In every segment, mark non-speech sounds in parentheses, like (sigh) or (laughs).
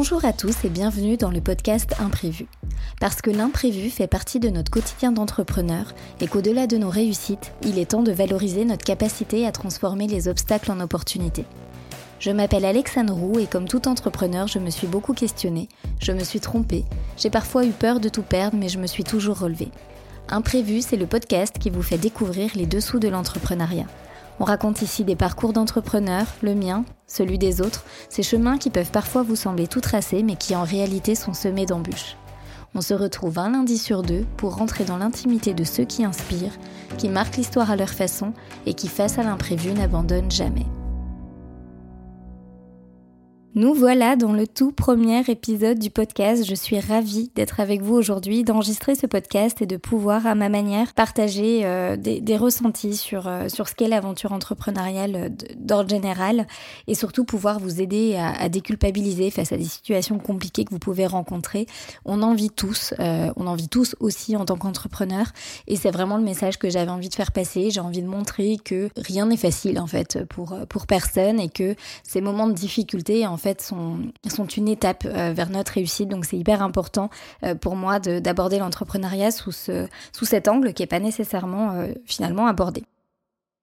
Bonjour à tous et bienvenue dans le podcast Imprévu. Parce que l'imprévu fait partie de notre quotidien d'entrepreneur et qu'au-delà de nos réussites, il est temps de valoriser notre capacité à transformer les obstacles en opportunités. Je m'appelle Alexandre Roux et comme tout entrepreneur, je me suis beaucoup questionnée, je me suis trompée, j'ai parfois eu peur de tout perdre mais je me suis toujours relevée. Imprévu, c'est le podcast qui vous fait découvrir les dessous de l'entrepreneuriat. On raconte ici des parcours d'entrepreneurs, le mien, celui des autres, ces chemins qui peuvent parfois vous sembler tout tracés mais qui en réalité sont semés d'embûches. On se retrouve un lundi sur deux pour rentrer dans l'intimité de ceux qui inspirent, qui marquent l'histoire à leur façon et qui, face à l'imprévu, n'abandonnent jamais. Nous voilà dans le tout premier épisode du podcast. Je suis ravie d'être avec vous aujourd'hui, d'enregistrer ce podcast et de pouvoir à ma manière partager euh, des, ressentis sur, euh, sur ce qu'est l'aventure entrepreneuriale euh, d'ordre général et surtout pouvoir vous aider à, déculpabiliser face à des situations compliquées que vous pouvez rencontrer. On en vit tous, on en vit tous aussi en tant qu'entrepreneur et c'est vraiment le message que j'avais envie de faire passer. J'ai envie de montrer que rien n'est facile en fait pour, pour personne et que ces moments de difficulté fait sont, une étape euh, vers notre réussite. Donc c'est hyper important euh, pour moi d'aborder l'entrepreneuriat sous, ce, sous cet angle qui n'est pas nécessairement euh, finalement abordé.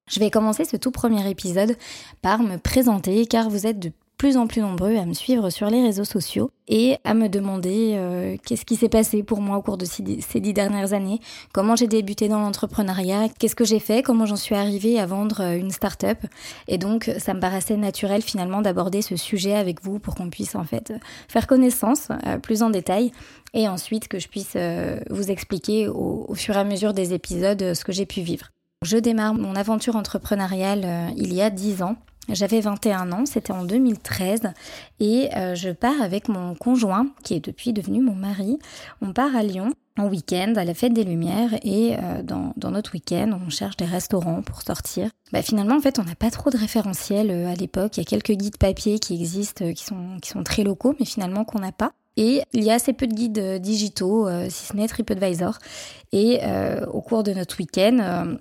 Je vais commencer ce tout premier épisode par me présenter car vous êtes de plus en plus nombreux à me suivre sur les réseaux sociaux et à me demander euh, qu'est-ce qui s'est passé pour moi au cours de ces dix dernières années, comment j'ai débuté dans l'entrepreneuriat, qu'est-ce que j'ai fait, comment j'en suis arrivée à vendre euh, une start-up? Et donc, ça me paraissait naturel finalement d'aborder ce sujet avec vous pour qu'on puisse en fait faire connaissance euh, plus en détail et ensuite que je puisse vous expliquer au, au, fur et à mesure des épisodes ce que j'ai pu vivre. Je démarre mon aventure entrepreneuriale il y a dix ans j'avais 21 ans, c'était en 2013, et euh, je pars avec mon conjoint, qui est depuis devenu mon mari. On part à Lyon en week-end à la fête des Lumières, et euh, dans, notre week-end, on cherche des restaurants pour sortir. Bah, finalement, en fait, on n'a pas trop de référentiels euh, à l'époque. Il y a quelques guides papier qui existent, qui sont, qui sont très locaux, mais finalement qu'on n'a pas. Et il y a assez peu de guides digitaux, si ce n'est TripAdvisor. Et au cours de notre week-end,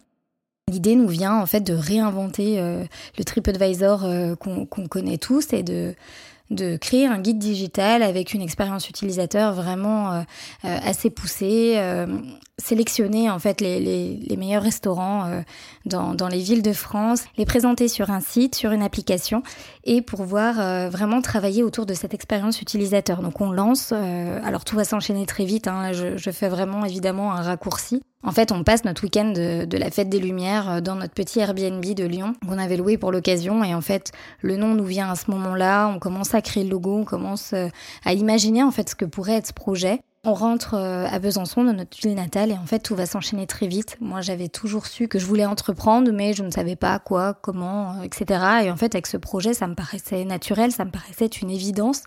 L'idée nous vient en fait de réinventer euh, le TripAdvisor euh, qu'on connaît tous et de de créer un guide digital avec une expérience utilisateur vraiment euh, assez poussée, sélectionner en fait les, les, les meilleurs restaurants dans, dans, les villes de France, les présenter sur un site, sur une application et pouvoir vraiment travailler autour de cette expérience utilisateur. Donc on lance, alors tout va s'enchaîner très vite, hein, je, je fais vraiment évidemment un raccourci. En fait, on passe notre week-end de, la fête des Lumières euh, dans notre petit Airbnb de Lyon qu'on avait loué pour l'occasion. Et en fait, le nom nous vient à ce moment-là. On commence à créer le logo, on commence euh, à imaginer en fait ce que pourrait être ce projet. On rentre euh, à Besançon, dans notre ville natale, et en fait, tout va s'enchaîner très vite. Moi, j'avais toujours su que je voulais entreprendre, mais je ne savais pas quoi, comment, etc. Et en fait, avec ce projet, ça me paraissait naturel, ça me paraissait une évidence.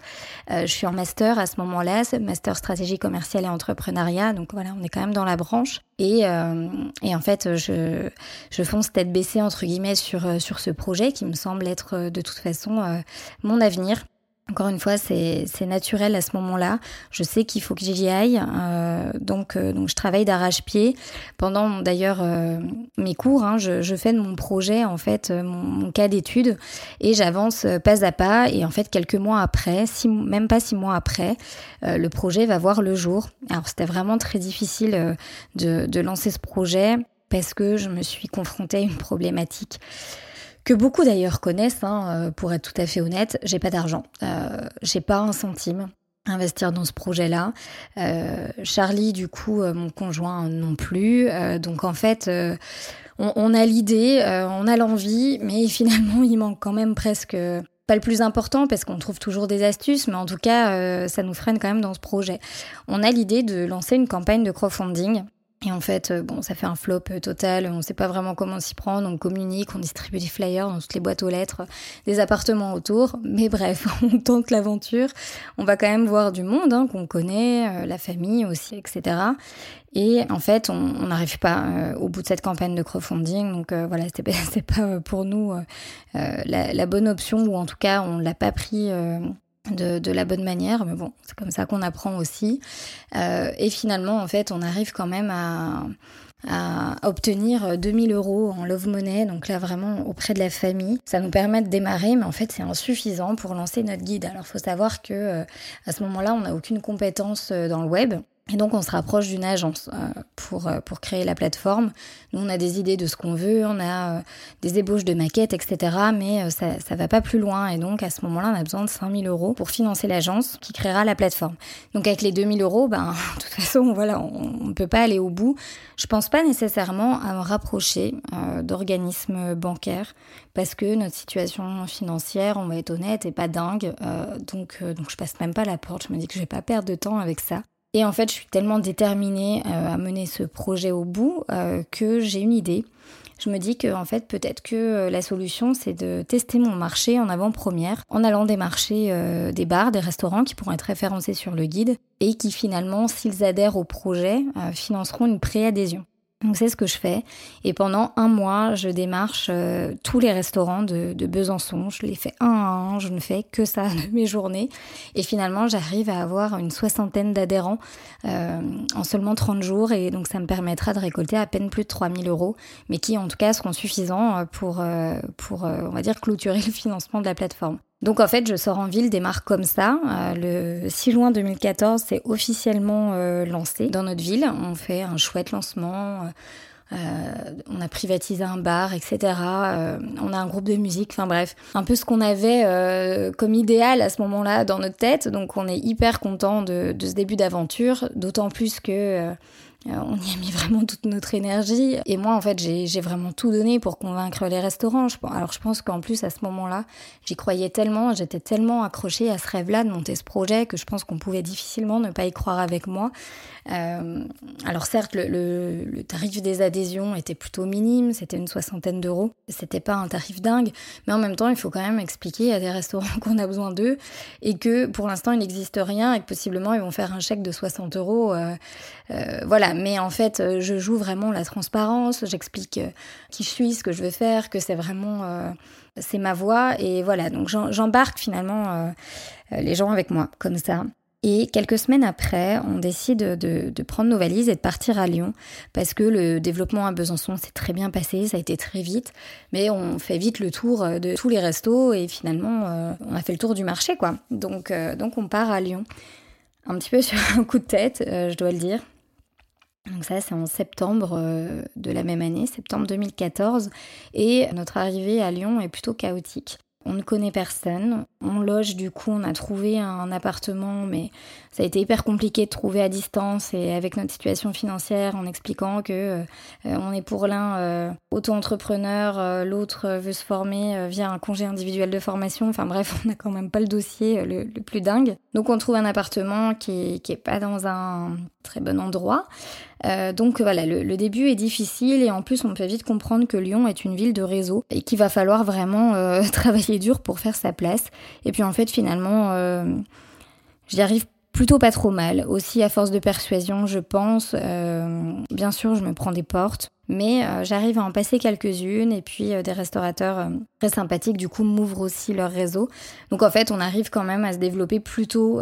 je suis en master à ce moment-là, master stratégie commerciale et entrepreneuriat, donc voilà, on est quand même dans la branche. Et, euh, en fait, je, je fonce tête baissée, entre guillemets, sur, euh, sur ce projet qui me semble être euh, de toute façon mon avenir. Encore une fois, c'est naturel à ce moment-là. Je sais qu'il faut que j'y aille, euh, donc euh, donc je travaille d'arrache-pied. Pendant d'ailleurs euh, mes cours, hein, je, je, fais de mon projet en fait mon, mon cas d'étude et j'avance pas à pas. Et en fait, quelques mois après, six, même pas six mois après, le projet va voir le jour. Alors c'était vraiment très difficile de, de lancer ce projet parce que je me suis confrontée à une problématique que beaucoup d'ailleurs connaissent, hein, euh, pour être tout à fait honnête, j'ai pas d'argent, euh, j'ai pas un centime à investir dans ce projet-là. Euh, Charlie, du coup, mon conjoint non plus. donc en fait, on, on, a l'idée, on a l'envie, mais (laughs) finalement, il manque quand même presque pas le plus important parce qu'on trouve toujours des astuces, mais en tout cas, ça nous freine quand même dans ce projet. On a l'idée de lancer une campagne de crowdfunding et en fait, euh, bon, ça fait un flop euh, total. On ne sait pas vraiment comment s'y prendre. On communique, on distribue des flyers dans toutes les boîtes aux lettres, des appartements autour. Mais bref, (laughs) on tente l'aventure. On va quand même voir du monde hein, qu'on connaît, euh, la famille aussi, etc. Et en fait, on n'arrive pas au bout de cette campagne de crowdfunding. Donc voilà, c'est pas (laughs) pour nous la, la, bonne option, ou en tout cas, on l'a pas pris de, la bonne manière, mais bon, c'est comme ça qu'on apprend aussi. Euh, et finalement, en fait, on arrive quand même à, à obtenir 2000 euros en love money, donc là vraiment auprès de la famille. Ça nous permet de démarrer, mais en fait c'est insuffisant pour lancer notre guide. Alors il faut savoir que euh, à ce moment-là, on n'a aucune compétence euh, dans le web. Et donc on se rapproche d'une agence euh, pour, euh, pour créer la plateforme. Nous on a des idées de ce qu'on veut, on a euh, des ébauches de maquettes, etc. Mais ça, ça va pas plus loin. Et donc à ce moment-là on a besoin de 5000 euros pour financer l'agence qui créera la plateforme. Donc avec les 2000 euros, ben, (laughs) de toute façon voilà, on ne peut pas aller au bout. Je pense pas nécessairement à me rapprocher d'organismes bancaires parce que notre situation financière, on va être honnête, est pas dingue. donc, donc je passe même pas la porte. Je me dis que je vais pas perdre de temps avec ça. Et en fait, je suis tellement déterminée euh, à mener ce projet au bout euh, que j'ai une idée. Je me dis que en fait, peut-être que euh, la solution, c'est de tester mon marché en avant-première, en allant démarcher des bars, des restaurants qui pourront être référencés sur le guide et qui finalement, s'ils adhèrent au projet, financeront une préadhésion. Donc c'est ce que je fais. Et pendant un mois, je démarche euh, tous les restaurants de, Besançon. Je les fais un à un. Je ne fais que ça (laughs) de mes journées. Et finalement, j'arrive à avoir une soixantaine d'adhérents euh, en seulement 30 jours. Et donc ça me permettra de récolter à peine plus de 3000 euros, mais qui en tout cas seront suffisants pour, euh, pour on va dire, clôturer le financement de la plateforme. Donc en fait, je sors en ville des marques comme ça. Euh, le 6 juin 2014, c'est officiellement euh, lancé dans notre ville. On fait un chouette lancement. Euh, on a privatisé un bar, etc. on a un groupe de musique. Enfin bref, un peu ce qu'on avait comme idéal à ce moment-là dans notre tête. Donc on est hyper content de, ce début d'aventure, d'autant plus que on y a mis vraiment toute notre énergie. Et moi, en fait, j'ai vraiment tout donné pour convaincre les restaurants. Alors, je pense qu'en plus, à ce moment-là, j'y croyais tellement, j'étais tellement accrochée à ce rêve-là de monter ce projet que je pense qu'on pouvait difficilement ne pas y croire avec moi. Euh, alors, certes, le, tarif des adhésions était plutôt minime, c'était une soixantaine d'euros. C'était pas un tarif dingue, mais en même temps, il faut quand même expliquer à des restaurants (laughs) qu'on a besoin d'eux et que pour l'instant, il n'existe rien et que possiblement, ils vont faire un chèque de 60 euros. Euh, euh, voilà, mais en fait, euh, je joue vraiment la transparence, j'explique euh, qui je suis, ce que je veux faire, que c'est vraiment c'est ma voix et voilà. Donc j'embarque finalement les gens avec moi comme ça. Et quelques semaines après, on décide de, de, prendre nos valises et de partir à Lyon parce que le développement à Besançon s'est très bien passé, ça a été très vite, mais on fait vite le tour de tous les restos et finalement on a fait le tour du marché quoi. Donc, donc on part à Lyon. Un petit peu (laughs) sur un coup de tête, je dois le dire. Donc ça, c'est en septembre euh, de la même année, septembre 2014. Et notre arrivée à Lyon est plutôt chaotique. On ne connaît personne. On loge, du coup, on a trouvé un appartement, mais ça a été hyper compliqué de trouver à distance et avec notre situation financière, en expliquant que euh, on est pour l'un euh, auto-entrepreneur, l'autre veut se former via un congé individuel de formation. Enfin bref, (laughs) on n'a quand même pas le dossier le, plus dingue. Donc on trouve un appartement qui, qui est pas dans un très bon endroit. Euh, donc voilà, le, début est difficile et en plus on peut vite comprendre que Lyon est une ville de réseau et qu'il va falloir vraiment euh, (laughs) travailler dur pour faire sa place. Et puis en fait finalement, euh, j'y arrive plutôt pas trop mal. Aussi à force de persuasion, je pense. bien sûr, je me prends des portes. Mais euh, j'arrive à en passer quelques-unes et puis euh, des restaurateurs euh, très sympathiques du coup m'ouvrent aussi leur réseau. Donc en fait on arrive quand même à se développer plutôt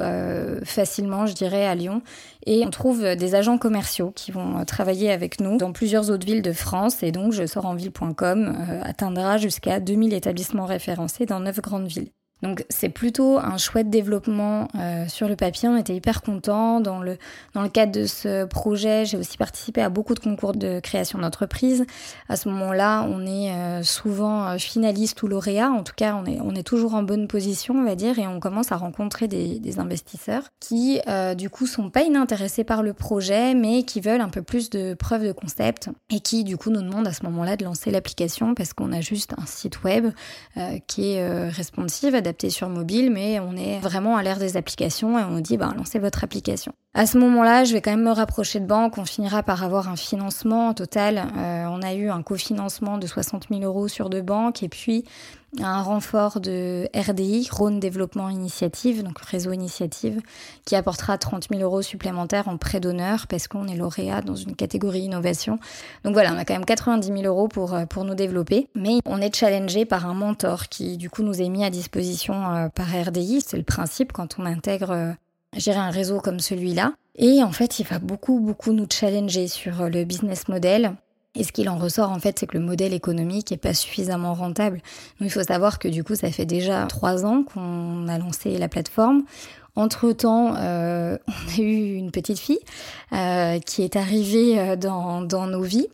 facilement je dirais à Lyon et on trouve des agents commerciaux qui vont travailler avec nous dans plusieurs autres villes de France et donc je sors en ville.com atteindra jusqu'à 2000 établissements référencés dans 9 grandes villes. Donc c'est plutôt un chouette développement euh, sur le papier. On était hyper contents. Dans le, dans le cadre de ce projet, j'ai aussi participé à beaucoup de concours de création d'entreprise. À ce moment-là, on est euh, souvent euh, finaliste ou lauréat. En tout cas, on est, on est toujours en bonne position, on va dire, et on commence à rencontrer des, investisseurs qui, du coup, sont pas inintéressés par le projet, mais qui veulent un peu plus de preuves de concept et qui, du coup, nous demandent à ce moment-là de lancer l'application parce qu'on a juste un site web qui est responsive, sur mobile, mais on est vraiment à l'ère des applications et on nous dit, bah, lancez votre application. À ce moment-là, je vais quand même me rapprocher de banque. On finira par avoir un financement total. Euh, on a eu un cofinancement de 60 000 euros sur deux banques et puis un renfort de RDI, Rhône Développement Initiative, donc réseau initiative, qui apportera 30 000 euros supplémentaires en prêt d'honneur parce qu'on est lauréat dans une catégorie innovation. Donc voilà, on a quand même 90 000 euros pour, euh, pour nous développer, mais on est challengé par un mentor qui du coup nous est mis à disposition euh, par RDI. C'est le principe quand on intègre gérer un réseau comme celui-là. Et en fait, il va beaucoup, beaucoup nous challenger sur le business model. Et ce qu'il en ressort, en fait, c'est que le modèle économique est pas suffisamment rentable. Donc, il faut savoir que du coup, ça fait déjà trois ans qu'on a lancé la plateforme. Entre-temps, euh, (laughs) on a eu une petite fille euh, qui est arrivée euh, dans, dans nos vies.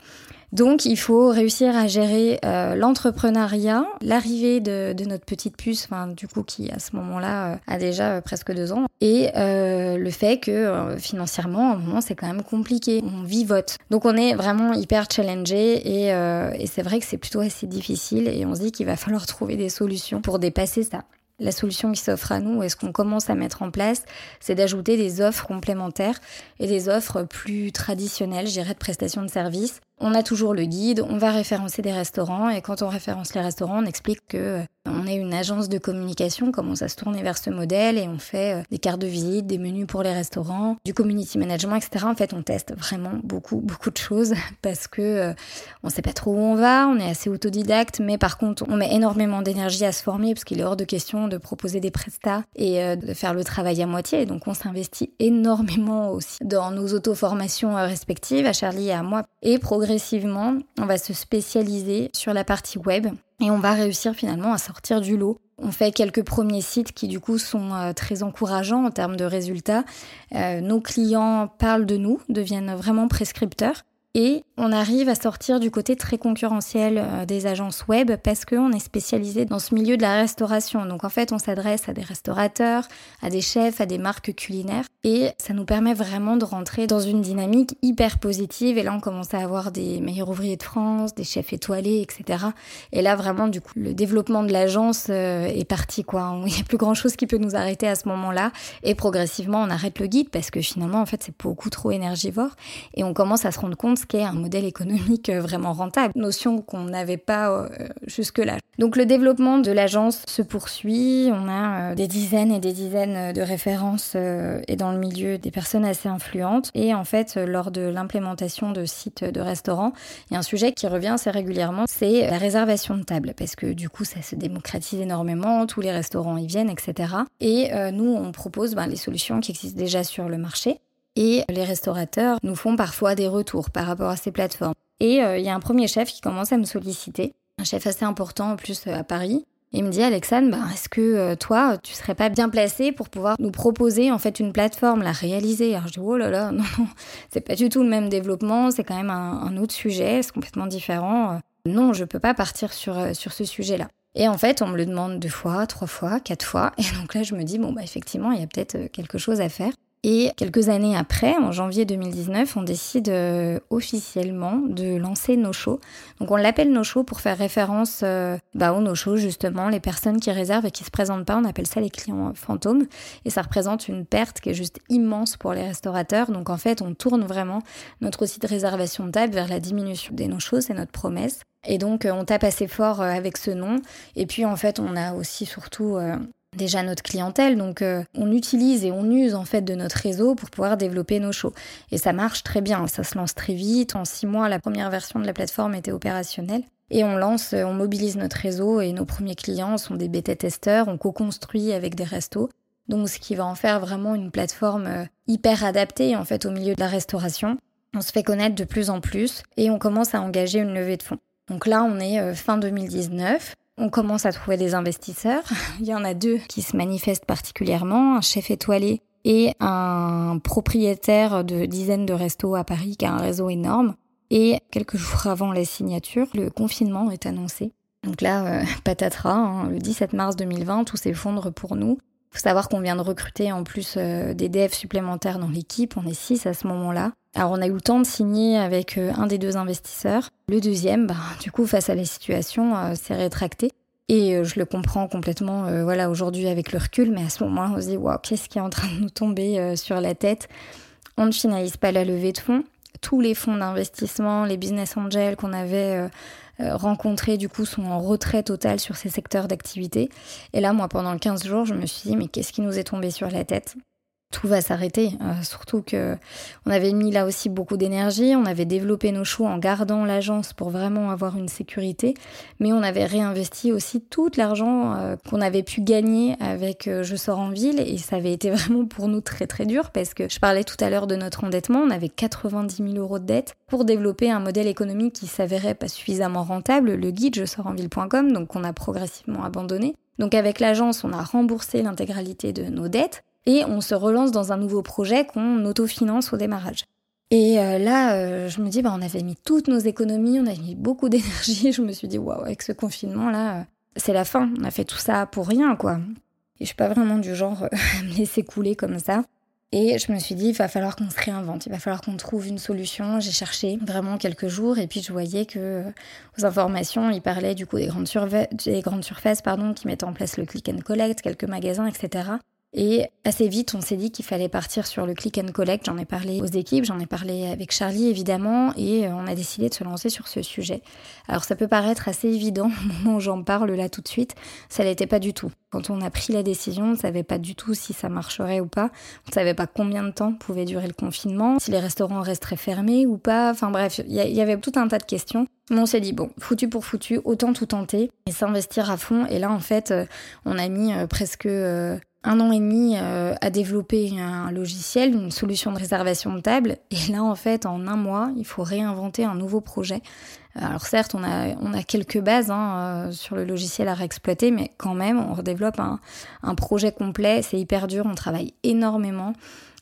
Donc il faut réussir à gérer euh, l'entrepreneuriat, l'arrivée de, de, notre petite puce, du coup qui à ce moment-là euh, a déjà euh, presque deux ans, et le fait que financièrement, à un moment c'est quand même compliqué, on vivote. Donc on est vraiment hyper challengé et, et c'est vrai que c'est plutôt assez difficile et on se dit qu'il va falloir trouver des solutions pour dépasser ça la solution qui s'offre à nous, et ce qu'on commence à mettre en place, c'est d'ajouter des offres complémentaires et des offres plus traditionnelles, je dirais, de prestation de services. On a toujours le guide, on va référencer des restaurants, et quand on référence les restaurants, on explique que euh, on est une agence de communication, commence à se tourner vers ce modèle, et on fait euh, des cartes de visite, des menus pour les restaurants, du community management, etc. En fait, on teste vraiment beaucoup, beaucoup de choses (laughs) parce que euh, on sait pas trop où on va, on est assez autodidacte, mais par contre, on met énormément d'énergie à se former parce qu'il est hors de question de proposer des prestats et euh, de faire le travail à moitié. Donc on s'investit énormément aussi dans nos auto-formations respectives, à Charlie et à moi. Et on va se spécialiser sur la partie web et on va réussir finalement à sortir du lot. On fait quelques premiers sites qui du coup sont euh, très encourageants en termes de résultats. nos clients parlent de nous, deviennent vraiment prescripteurs. Et on arrive à sortir du côté très concurrentiel euh, des agences web parce qu'on est spécialisé dans ce milieu de la restauration. Donc en fait, on s'adresse à des restaurateurs, à des chefs, à des marques culinaires. Et ça nous permet vraiment de rentrer dans une dynamique hyper positive. Et là, on commence à avoir des meilleurs ouvriers de France, des chefs étoilés, etc. Et là, vraiment, du coup, le développement de l'agence euh, est parti, quoi. (laughs) Il n'y a plus grand chose qui peut nous arrêter à ce moment-là. Et progressivement, on arrête le guide parce que finalement, en fait, c'est beaucoup trop énergivore. Et on commence à se rendre compte qu'est un modèle économique euh, vraiment rentable, notion qu'on n'avait pas euh, jusque-là. Donc le développement de l'agence se poursuit, on a des dizaines et des dizaines de références et dans le milieu des personnes assez influentes et en fait lors de l'implémentation de sites de restaurants, il y a un sujet qui revient assez régulièrement, c'est la réservation de table parce que du coup ça se démocratise énormément, tous les restaurants y viennent, etc. Et nous on propose ben, les solutions qui existent déjà sur le marché. Et les restaurateurs nous font parfois des retours par rapport à ces plateformes. Et euh, il y a un premier chef qui commence à me solliciter, un chef assez important en plus euh, à Paris. Il me dit Alexandre, bah, est-ce que euh, toi, tu serais pas bien placé pour pouvoir nous proposer en fait une plateforme, la réaliser? Alors je dis oh là là, (laughs) non, non, c'est pas du tout le même développement, c'est quand même un, autre sujet, c'est complètement différent. Non, je peux pas partir sur sur ce sujet-là. Et en fait, on me le demande deux fois, trois fois, quatre fois. Et donc là, je me dis, bon, bah, effectivement, il y a peut-être quelque chose à faire. Et quelques années après, en janvier 2019, on décide euh, officiellement de lancer No Show. Donc on l'appelle No Show pour faire référence euh, bah, au No Show justement, les personnes qui réservent et qui se présentent pas, on appelle ça les clients fantômes. Et ça représente une perte qui est juste immense pour les restaurateurs. Donc en fait, on tourne vraiment notre site de réservation de table vers la diminution des No Shows, c'est notre promesse. Et donc on tape assez fort euh, avec ce nom. Et puis en fait, on a aussi surtout déjà notre clientèle. Donc euh, on utilise et on use en fait de notre réseau pour pouvoir développer nos shows. Et ça marche très bien, ça se lance très vite. En six mois, la première version de la plateforme était opérationnelle. Et on lance, on mobilise notre réseau et nos premiers clients sont des bêta-testeurs, on co-construit avec des restos. Donc ce qui va en faire vraiment une plateforme euh, hyper adaptée en fait au milieu de la restauration. On se fait connaître de plus en plus et on commence à engager une levée de fonds. Donc là, on est euh, fin 2019. On commence à trouver des investisseurs. (laughs) Il y en a deux qui se manifestent particulièrement, un chef étoilé et un propriétaire de dizaines de restos à Paris qui a un réseau énorme. Et quelques jours avant la signature, le confinement est annoncé. Donc là, euh, (laughs) patatras, hein, le 17 mars 2020, tout s'effondre pour nous. Il faut savoir qu'on vient de recruter en plus euh, des devs supplémentaires dans l'équipe, on est six à ce moment-là. Alors on a eu le temps de signer avec euh, un des deux investisseurs. Le deuxième, bah, du coup, face à la situation, euh, s'est rétracté. Et je le comprends complètement, voilà, aujourd'hui avec le recul, mais à ce moment-là, on se dit, waouh, qu'est-ce qui est en train de nous tomber sur la tête? On ne finalise pas la levée de fonds. Tous les fonds d'investissement, les business angels qu'on avait rencontrés du coup sont en retrait total sur ces secteurs d'activité. Et là, moi, pendant 15 jours, je me suis dit, mais qu'est-ce qui nous est tombé sur la tête? Tout va s'arrêter. Euh, surtout que on avait mis là aussi beaucoup d'énergie, on avait développé nos choix en gardant l'agence pour vraiment avoir une sécurité, mais on avait réinvesti aussi tout l'argent euh, qu'on avait pu gagner avec euh, Je sors en ville et ça avait été (laughs) vraiment pour nous très très dur parce que je parlais tout à l'heure de notre endettement, on avait 90 000 euros de dette pour développer un modèle économique qui s'avérait pas suffisamment rentable, le guide je sors en ville.com, donc on a progressivement abandonné. Donc avec l'agence, on a remboursé l'intégralité de nos dettes et on se relance dans un nouveau projet qu'on autofinance au démarrage. Et euh, là, euh, je me dis, bah, on avait mis toutes nos économies, on avait mis beaucoup (laughs) d'énergie. Je me suis dit, waouh, avec ce confinement-là, euh, c'est la fin. On a fait tout ça pour rien, quoi. Et je suis pas vraiment du genre (laughs) à me laisser couler comme ça. Et je me suis dit, il va falloir qu'on se réinvente, il va falloir qu'on trouve une solution. J'ai cherché vraiment quelques jours et puis je voyais que aux informations, il parlait du coup des grandes, des grandes surfaces pardon, qui mettaient en place le click and collect, quelques magasins, etc. Et assez vite, on s'est dit qu'il fallait partir sur le click and collect. J'en ai parlé aux équipes, j'en ai parlé avec Charlie évidemment, et euh, on a décidé de se lancer sur ce sujet. Alors ça peut paraître assez évident (laughs) au moment où j'en parle là tout de suite, ça l'était pas du tout. Quand on a pris la décision, on ne savait pas du tout si ça marcherait ou pas. On ne savait pas combien de temps pouvait durer le confinement, si les restaurants resteraient fermés ou pas. Enfin bref, il y, avait tout un tas de questions. Mais on s'est dit, bon, foutu pour foutu, autant tout tenter et s'investir à fond. Et là, en fait, euh, on a mis euh, presque un an et demi euh, à développer un logiciel, une solution de réservation de table. Et là, en fait, en un mois, il faut réinventer un nouveau projet. Alors certes, on a, on a quelques bases hein, euh, sur le logiciel à réexploiter, mais quand même, on redéveloppe un, un projet complet. C'est hyper dur, on travaille énormément.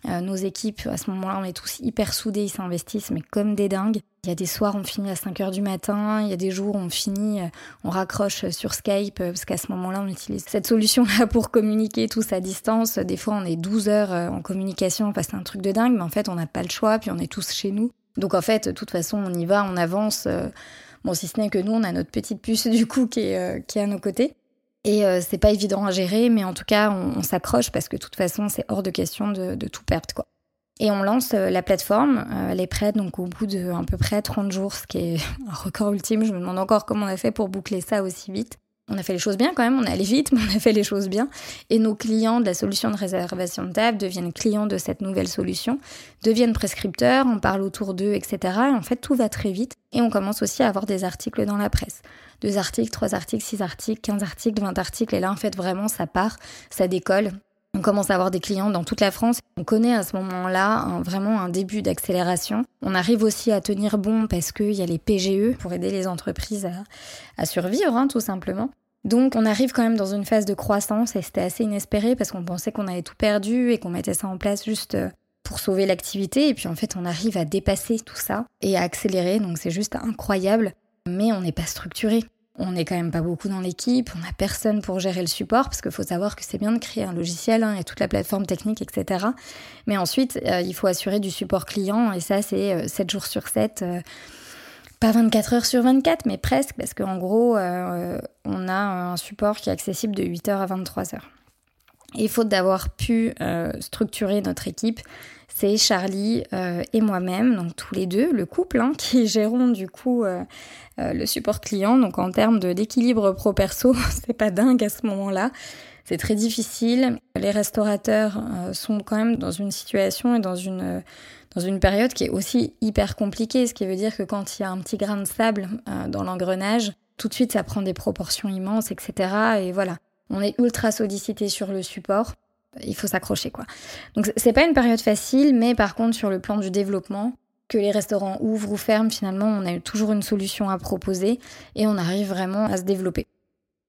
Euh, nos équipes, à ce moment-là, on est tous hyper soudés, ils s'investissent, mais comme des dingues. Il y a des soirs, on finit à 5 heures du matin. Il y a des jours, on finit, euh, on raccroche sur Skype, euh, parce qu'à ce moment-là, on utilise cette solution-là pour communiquer tous à distance. Des fois, on est 12 heures en communication, que c'est un truc de dingue, mais en fait, on n'a pas le choix, puis on est tous chez nous. Donc, en fait, de toute façon, on y va, on avance. Bon, si ce n'est que nous, on a notre petite puce, (laughs) du coup, qui est, qui est à nos côtés. Et euh, c'est pas évident à gérer, mais en tout cas, on, s'accroche parce que de toute façon, c'est hors de question de, tout perdre, quoi. Et on lance euh, la plateforme, euh, elle est prête donc au bout de peu près 30 jours, ce qui est (laughs) un record ultime. Je me demande encore comment on a fait pour boucler ça aussi vite. On a fait les choses bien quand même, on est allé vite, (laughs) mais on a fait les choses bien. Et nos clients de la solution de réservation de table deviennent clients de cette nouvelle solution, deviennent prescripteurs, on parle autour d'eux, etc. Et en fait, tout va très vite. Et on commence aussi à avoir des articles dans la presse deux articles, trois articles, six articles, quinze articles, vingt articles. Et là, en fait, vraiment, ça part, ça décolle. On commence à avoir des clients dans toute la France. On connaît à ce moment-là vraiment un début d'accélération. On arrive aussi à tenir bon parce qu'il y a les PGE pour aider les entreprises à, survivre, hein, tout simplement. Donc on arrive quand même dans une phase de croissance et c'était assez inespéré parce qu'on pensait qu'on avait tout perdu et qu'on mettait ça en place juste euh, pour sauver l'activité. Et puis en fait on arrive à dépasser tout ça et à accélérer. Donc c'est juste incroyable mais on n'est pas structuré. On n'est quand même pas beaucoup dans l'équipe, on n'a personne pour gérer le support, parce qu'il faut savoir que c'est bien de créer un logiciel hein, et toute la plateforme technique, etc. Mais ensuite, euh, il faut assurer du support client, et ça, c'est 7 euh, jours sur 7, euh, pas 24 heures sur 24, mais presque, parce qu'en gros, on a un support qui est accessible de 8h à 23h. Et faute d'avoir pu structurer notre équipe, c'est Charlie euh, et moi-même, donc tous les deux, le couple, hein, (laughs) qui gérons du coup euh, euh, le support client. Donc en termes d'équilibre pro-perso, (laughs) c'est pas dingue à ce moment-là. C'est très difficile. Les restaurateurs sont quand même dans une situation et dans une, dans une période qui est aussi hyper compliquée, ce qui veut dire que quand il y a un petit grain de sable dans l'engrenage, tout de suite ça prend des proportions immenses, etc. Et voilà, on est ultra sollicité sur le support il faut s'accrocher quoi. Donc c'est pas une période facile, mais par contre sur le plan du développement, que les restaurants ouvrent ou ferment, finalement on a toujours une solution à proposer et on arrive vraiment à se développer.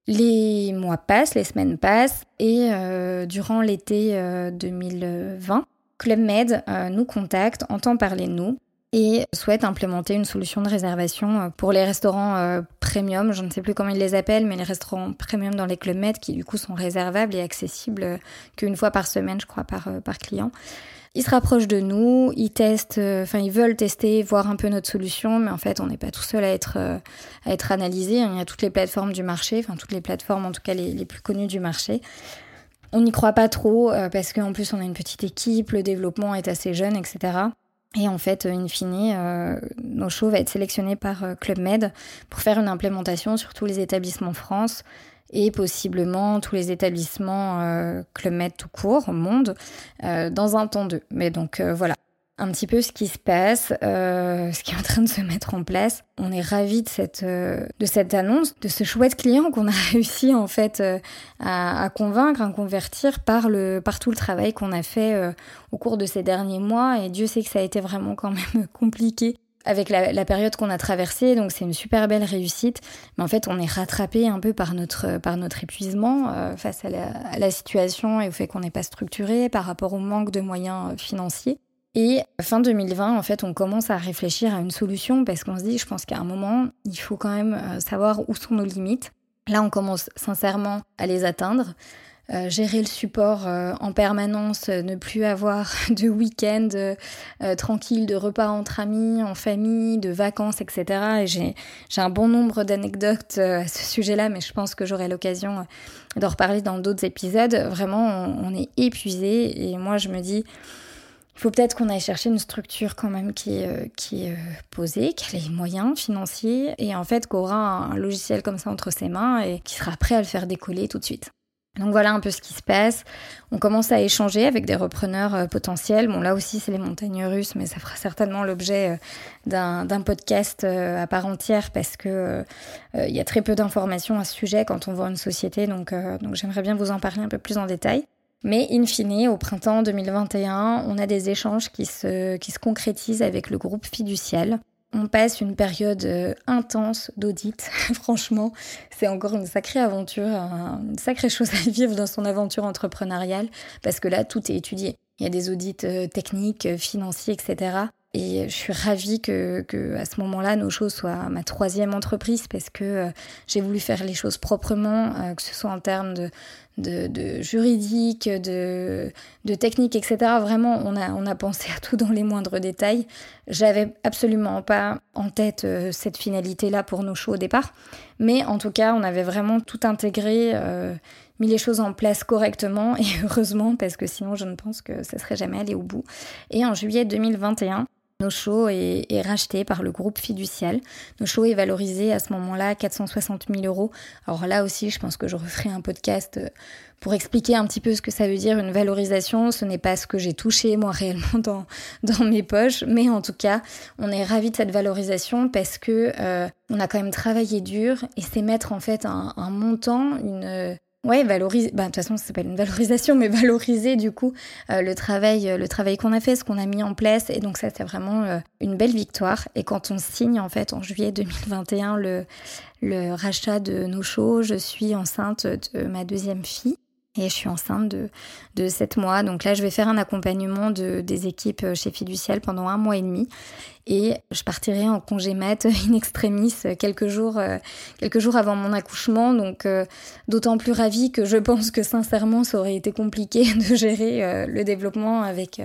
Les mois passent, les semaines passent et euh, durant l'été 2020, euh, Club Med euh, nous contacte, entend parler de nous et souhaite implémenter une solution de réservation euh, pour les restaurants euh, premium, je ne sais plus comment ils les appellent, mais les restaurants premium dans les clubs med qui du coup sont réservables et accessibles qu'une fois par semaine, je crois, par, par client. Ils se rapprochent de nous, ils testent, enfin ils veulent tester, voir un peu notre solution, mais en fait on n'est pas tout seul à être à être analysé. Il y a toutes les plateformes du marché, enfin toutes les plateformes en tout cas les, les plus connues du marché. On n'y croit pas trop parce qu'en plus on a une petite équipe, le développement est assez jeune, etc. Et en fait, in fine, euh, nos shows vont être sélectionnés par euh, Club Med pour faire une implémentation sur tous les établissements France. et possiblement tous les établissements euh, Club Med tout court au monde euh, dans un temps 2. Mais donc euh, voilà, un petit peu ce qui se passe, euh, ce qui est en train de se mettre en place. On est ravis de cette, euh, de cette annonce, de ce chouette client qu'on a (laughs) réussi en fait euh, à, à, convaincre, à convertir par, le, par tout le travail qu'on a fait euh, au cours de ces derniers mois. Et Dieu sait que ça a été vraiment quand même (laughs) compliqué avec la, la période qu'on a traversée, donc c'est une super belle réussite. Mais en fait, on est rattrapé un peu par notre, par notre épuisement euh, face à la, à la, situation et au fait qu'on n'est pas structuré par rapport au manque de moyens financiers. Et fin 2020, en fait, on commence à réfléchir à une solution parce qu'on se dit, je pense qu'à un moment, il faut quand même euh, savoir où sont nos limites. Là, on commence sincèrement à les atteindre. Euh, gérer le support euh, en permanence, ne plus avoir (laughs) de week-end tranquille, de repas entre amis, en famille, de vacances, etc. Et j'ai, un bon nombre d'anecdotes à ce sujet-là, mais je pense que j'aurai l'occasion d'en reparler dans d'autres épisodes. Vraiment, on est épuisé et moi, je me dis, il faut peut-être qu'on aille chercher une structure quand même qui est, euh, est euh, posée, qui a les moyens financiers et en fait qu'aura un logiciel comme ça entre ses mains et qui sera prêt à le faire décoller tout de suite. Donc voilà un peu ce qui se passe. On commence à échanger avec des repreneurs euh, potentiels. Bon là aussi c'est les montagnes russes, mais ça fera certainement l'objet d'un podcast à part entière parce que il y a très peu d'informations à ce sujet quand on voit une société. Donc j'aimerais bien vous en parler un peu plus en détail. Mais in fine, au printemps 2021, on a des échanges qui se, qui se concrétisent avec le groupe fiducial. On passe une période euh, intense d'audit. (laughs) Franchement, c'est encore une sacrée aventure, une sacrée chose à vivre dans son aventure entrepreneuriale, parce que là, tout est étudié. Il y a des audits euh, techniques, euh, financiers, etc. Et je suis ravie que, que à ce moment-là, nos choses soient ma troisième entreprise parce que euh, j'ai voulu faire les choses proprement, euh, que ce soit en termes de, de, de juridique, de, de technique, etc. Vraiment, on a, on a pensé à tout dans les moindres détails. J'avais absolument pas en tête euh, cette finalité-là pour nos shows au départ. Mais en tout cas, on avait vraiment tout intégré, mis les choses en place correctement et heureusement parce que sinon je ne pense que ça serait jamais allé au bout. Et en juillet 2021, Nocho est, est, racheté par le groupe fiducial. Nocho est valorisé à ce moment-là à 460 000 euros. Alors là aussi, je pense que je referai un podcast euh, pour expliquer un petit peu ce que ça veut dire une valorisation. Ce n'est pas ce que j'ai touché moi (laughs) réellement dans, dans mes poches, mais en tout cas, on est ravis de cette valorisation parce que euh, on a quand même travaillé dur et c'est mettre en fait un, un montant, une Ouais, valoriser. Bah, de toute façon, ça s'appelle une valorisation, mais valoriser du coup euh, le travail, euh, le travail qu'on a fait, ce qu'on a mis en place. Et donc ça, c'est vraiment euh, une belle victoire. Et quand on signe en fait en juillet 2021 le le rachat de nos shows, je suis enceinte de ma deuxième fille. Et je suis enceinte de, de 7 mois. Donc là, je vais faire un accompagnement de, des équipes chez Fiducial pendant un mois et demi. Et je partirai en congé mat (laughs) in extremis quelques jours, euh, quelques jours avant mon accouchement. Donc euh, d'autant plus ravie que je pense que sincèrement, ça aurait été compliqué (laughs) de gérer euh, le développement avec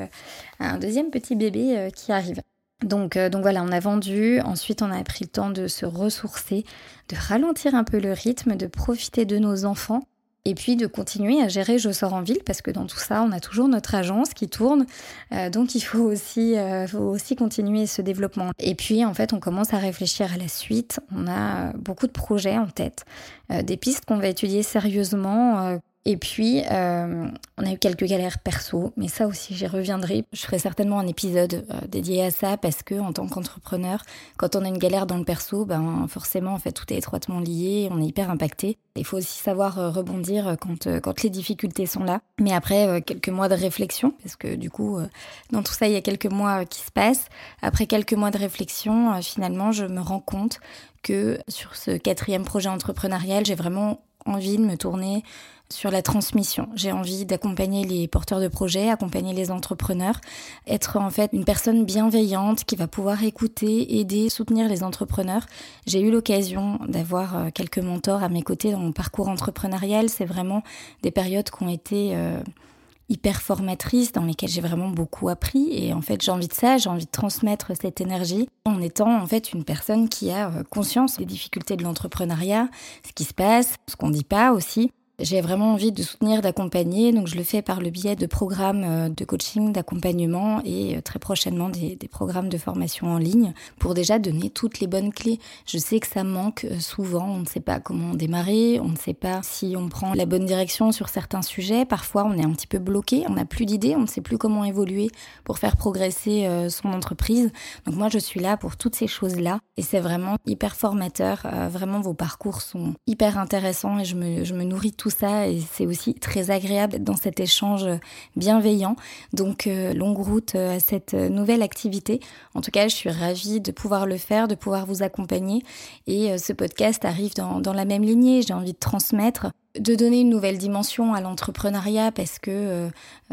un deuxième petit bébé qui arrive. Donc, donc voilà, on a vendu. Ensuite, on a pris le temps de se ressourcer, de ralentir un peu le rythme, de profiter de nos enfants et puis de continuer à gérer Je sors en ville parce que dans tout ça, on a toujours notre agence qui tourne, euh, donc il faut aussi, euh, faut aussi continuer ce développement. Et puis en fait, on commence à réfléchir à la suite. On a beaucoup de projets en tête, euh, des pistes qu'on va étudier sérieusement et puis, euh, on a eu quelques galères perso, mais ça aussi, j'y reviendrai. Je ferai certainement un épisode euh, dédié à ça parce que, en tant qu'entrepreneur, quand on a une galère dans le perso, ben forcément, en fait, tout est étroitement lié, on est hyper impacté. Il faut aussi savoir euh, rebondir quand euh, quand les difficultés sont là. Mais après quelques mois de réflexion, parce que du coup, dans tout ça, il y a quelques mois qui se passent. Après quelques mois de réflexion, finalement, je me rends compte que sur ce quatrième projet entrepreneurial, j'ai vraiment envie de me tourner sur la transmission. J'ai envie d'accompagner les porteurs de projets, accompagner les entrepreneurs, être en fait une personne bienveillante qui va pouvoir écouter, aider, soutenir les entrepreneurs. J'ai eu l'occasion d'avoir euh, quelques mentors à mes côtés dans mon parcours entrepreneurial. C'est vraiment des périodes qui ont été euh, hyper formatrices dans lesquelles j'ai vraiment beaucoup appris et en fait j'ai envie de ça, j'ai envie de transmettre cette énergie en étant en fait une personne qui a euh, conscience des difficultés de l'entrepreneuriat, ce qui se passe, ce qu'on dit pas aussi J'ai vraiment envie de soutenir, d'accompagner, donc je le fais par le biais de programmes euh, de coaching, d'accompagnement et euh, très prochainement des, programmes de formation en ligne pour déjà donner toutes les bonnes clés. Je sais que ça manque euh, souvent, on ne sait pas comment démarrer, on ne sait pas si on prend la bonne direction sur certains sujets, parfois on est un petit peu bloqué, on n'a plus d'idées, on ne sait plus comment évoluer pour faire progresser son entreprise. Donc moi je suis là pour toutes ces choses-là. Et c'est vraiment hyper formateur, vraiment vos parcours sont hyper intéressants et je me, je me nourris tout ça et c'est aussi très agréable dans cet échange bienveillant. Donc euh, longue route euh, à cette nouvelle activité. En tout cas, je suis ravie de pouvoir le faire, de pouvoir vous accompagner et euh, ce podcast arrive dans, dans la même lignée. J'ai envie de transmettre de donner une nouvelle dimension à l'entrepreneuriat parce que euh,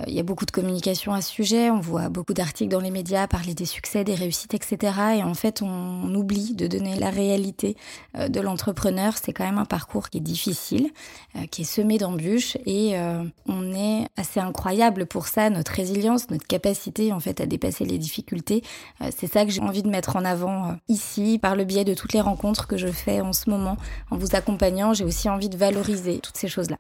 il y a beaucoup de communication à ce sujet, on voit beaucoup d'articles dans les médias parler des succès, des réussites, etc. Et en fait, on, oublie de donner la réalité euh, de l'entrepreneur. C'est quand même un parcours qui est difficile, euh, qui est semé d'embûches et on est assez incroyable pour ça, notre résilience, notre capacité en fait à dépasser les difficultés. c'est ça que j'ai envie de mettre en avant ici par le biais de toutes les rencontres que je fais en ce moment en vous accompagnant. J'ai aussi envie de valoriser ces choses-là.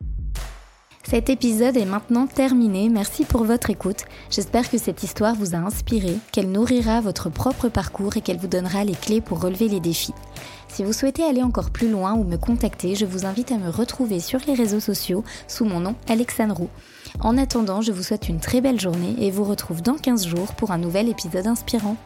Cet épisode est maintenant terminé, merci pour votre écoute. J'espère que cette histoire vous a inspiré, qu'elle nourrira votre propre parcours et qu'elle vous donnera les clés pour relever les défis. Si vous souhaitez aller encore plus loin ou me contacter, je vous invite à me retrouver sur les réseaux sociaux sous mon nom Alexandre Roux. En attendant, je vous souhaite une très belle journée et vous retrouve dans 15 jours pour un nouvel épisode inspirant.